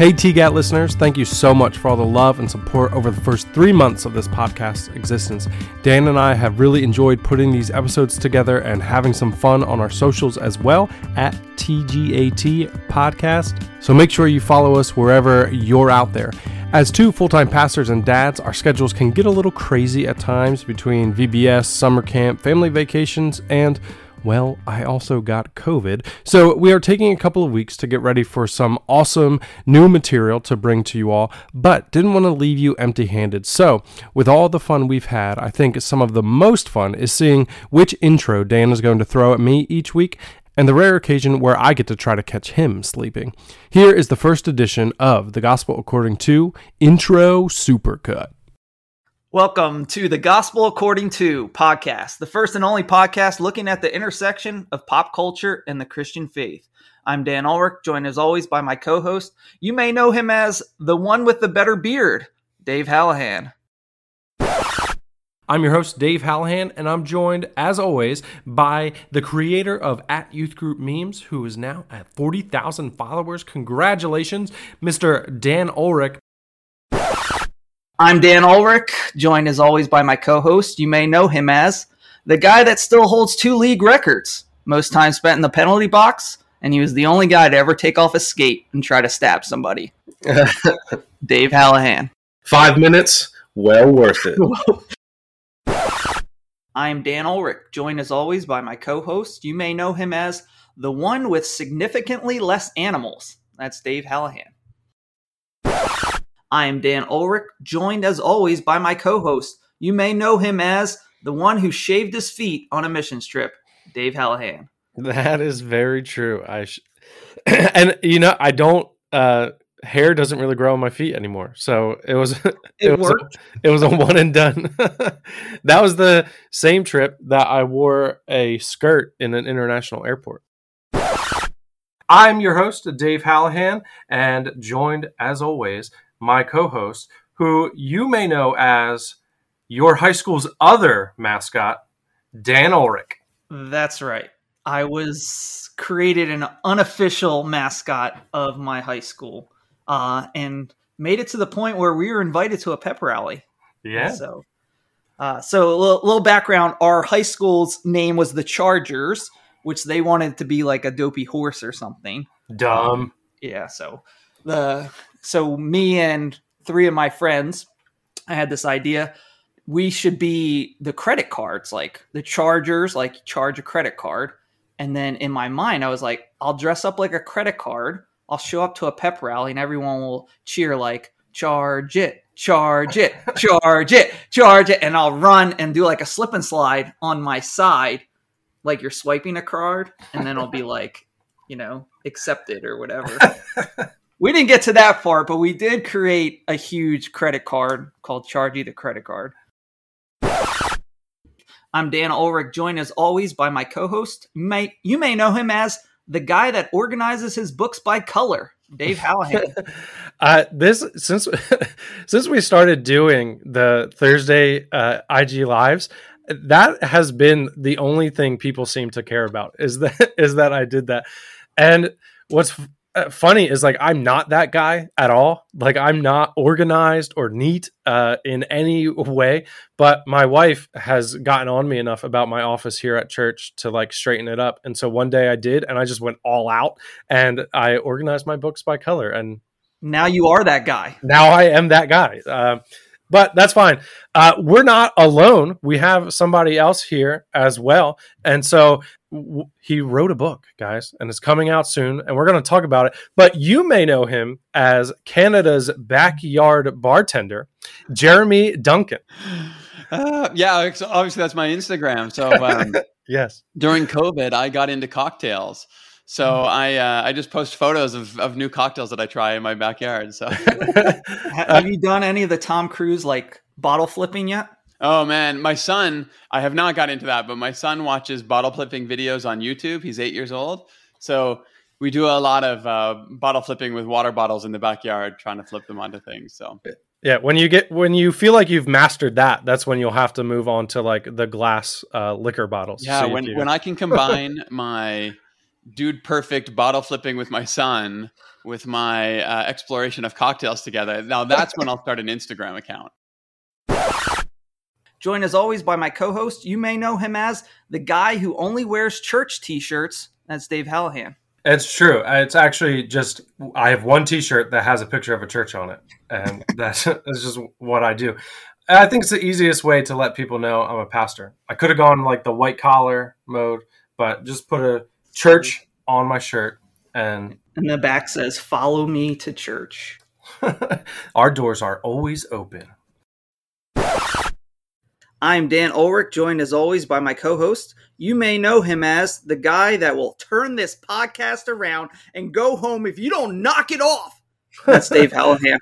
Hey, TGAT listeners, thank you so much for all the love and support over the first three months of this podcast's existence. Dan and I have really enjoyed putting these episodes together and having some fun on our socials as well at TGAT Podcast. So make sure you follow us wherever you're out there. As two full time pastors and dads, our schedules can get a little crazy at times between VBS, summer camp, family vacations, and well, I also got COVID. So we are taking a couple of weeks to get ready for some awesome new material to bring to you all, but didn't want to leave you empty handed. So, with all the fun we've had, I think some of the most fun is seeing which intro Dan is going to throw at me each week. And the rare occasion where I get to try to catch him sleeping. Here is the first edition of The Gospel According to Intro Supercut. Welcome to the Gospel According to podcast, the first and only podcast looking at the intersection of pop culture and the Christian faith. I'm Dan Ulrich, joined as always by my co host. You may know him as the one with the better beard, Dave Hallahan. I'm your host, Dave Hallahan, and I'm joined, as always, by the creator of At Youth Group Memes, who is now at 40,000 followers. Congratulations, Mr. Dan Ulrich. I'm Dan Ulrich, joined as always by my co host. You may know him as the guy that still holds two league records most time spent in the penalty box, and he was the only guy to ever take off a skate and try to stab somebody. Dave Hallahan. Five minutes, well worth it. I'm Dan Ulrich, joined as always by my co host. You may know him as the one with significantly less animals. That's Dave Hallahan. I am Dan Ulrich, joined as always by my co host. You may know him as the one who shaved his feet on a mission trip, Dave Hallahan. That is very true. I sh- and you know I don't uh hair doesn't really grow on my feet anymore. So it was it, It was worked. A, it was a one and done. that was the same trip that I wore a skirt in an international airport. I'm your host, Dave Hallahan, and joined as always my co-host, who you may know as your high school's other mascot, Dan Ulrich. That's right. I was created an unofficial mascot of my high school uh, and made it to the point where we were invited to a pep rally. Yeah. So, uh, so a little, little background: our high school's name was the Chargers, which they wanted to be like a dopey horse or something. Dumb. Yeah. So the so me and three of my friends, I had this idea. We should be the credit cards, like the Chargers, like charge a credit card. And then in my mind, I was like, I'll dress up like a credit card. I'll show up to a pep rally, and everyone will cheer like charge it, charge it, charge it, charge it, and I'll run and do like a slip and slide on my side, like you're swiping a card, and then I'll be like, you know, accepted or whatever. we didn't get to that far, but we did create a huge credit card called Chargy the Credit Card. I'm Dan Ulrich, joined as always by my co-host. You may you may know him as the guy that organizes his books by color, Dave Hallahan. Uh, this since since we started doing the Thursday uh, IG lives, that has been the only thing people seem to care about is that is that I did that. And what's funny is like I'm not that guy at all. Like I'm not organized or neat uh, in any way. But my wife has gotten on me enough about my office here at church to like straighten it up. And so one day I did, and I just went all out and I organized my books by color and now you are that guy. now I am that guy. Uh, but that's fine. Uh, we're not alone. We have somebody else here as well. And so w- he wrote a book, guys, and it's coming out soon. And we're going to talk about it. But you may know him as Canada's backyard bartender, Jeremy Duncan. Uh, yeah, obviously that's my Instagram. So um, Yes. during COVID, I got into cocktails. So I uh, I just post photos of, of new cocktails that I try in my backyard. So Have you done any of the Tom Cruise like bottle flipping yet? oh man, my son I have not got into that, but my son watches bottle flipping videos on YouTube. He's eight years old, so we do a lot of uh, bottle flipping with water bottles in the backyard, trying to flip them onto things. So Yeah, when you get when you feel like you've mastered that, that's when you'll have to move on to like the glass uh, liquor bottles. yeah, See when you- when I can combine my dude perfect bottle flipping with my son with my uh, exploration of cocktails together. Now that's when I'll start an Instagram account. Joined as always by my co host. You may know him as the guy who only wears church t shirts. That's Dave Hallahan. It's true. It's actually just I have one T-shirt that has a picture of a church on it, and that's, that's just what I do. I think it's the easiest way to let people know I'm a pastor. I could have gone like the white collar mode, but just put a church on my shirt, and And the back says, Follow me to church. our doors are always open. I'm Dan Ulrich, joined as always by my co host. You may know him as the guy that will turn this podcast around and go home if you don't knock it off. That's Dave Hallahan.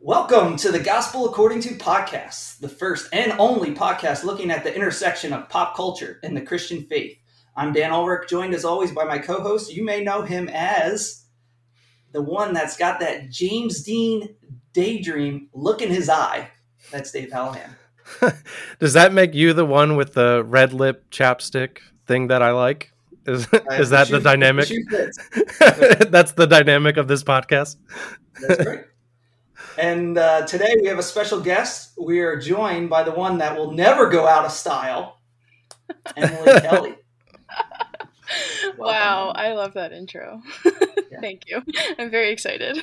Welcome to the Gospel According to Podcast, the first and only podcast looking at the intersection of pop culture and the Christian faith. I'm Dan Ulrich, joined as always by my co host. You may know him as the one that's got that James Dean daydream look in his eye. That's Dave Hallahan. Does that make you the one with the red lip chapstick thing that I like? Is is that the dynamic? That's the dynamic of this podcast. That's great. And uh, today we have a special guest. We are joined by the one that will never go out of style, Emily Kelly. wow, I love that intro. Thank you. I'm very excited.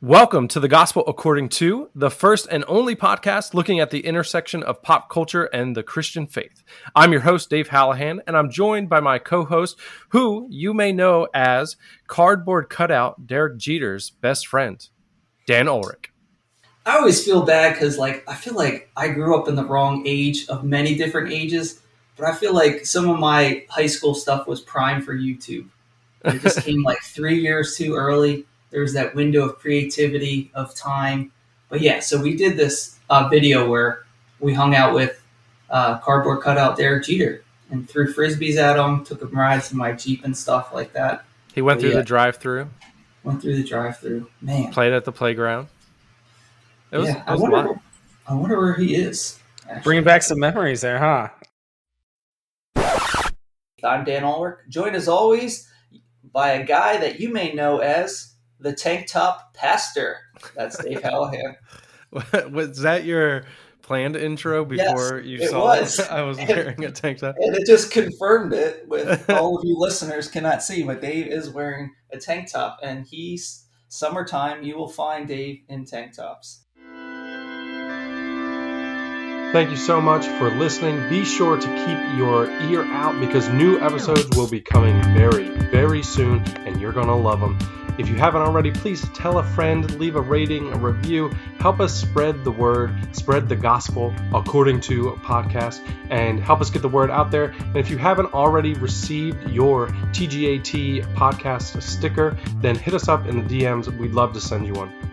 Welcome to the Gospel According to, the first and only podcast looking at the intersection of pop culture and the Christian faith. I'm your host, Dave Hallahan, and I'm joined by my co host, who you may know as cardboard cutout Derek Jeter's best friend, Dan Ulrich. I always feel bad because, like, I feel like I grew up in the wrong age of many different ages, but I feel like some of my high school stuff was prime for YouTube. It just came like three years too early. There was that window of creativity of time. But yeah, so we did this uh, video where we hung out with uh, cardboard cutout Derek Jeter and threw frisbees at him, took him rides in my Jeep and stuff like that. He went Oh, through yeah. the drive through, Went through the drive-through. Man, played at the playground. It was, yeah, it I was a wonder. lot. I wonder where he is. actually. Bringing back some memories there, huh? I'm Dan Ulrich, joined as always by a guy that you may know as the Tank Top Pastor. That's Dave Hallahan. was that your planned intro before you it saw was. I was wearing a tank top? And it just confirmed it with all of you listeners cannot see, but Dave is wearing a tank top. And he's summertime, you will find Dave in tank tops. Thank you so much for listening. Be sure to keep your ear out because new episodes will be coming very, very soon, and you're going to love them. If you haven't already, please tell a friend, leave a rating, a review, help us spread the word, spread the gospel according to podcast, and help us get the word out there. And if you haven't already received your TGAT podcast sticker, then hit us up in the DMs. We'd love to send you one.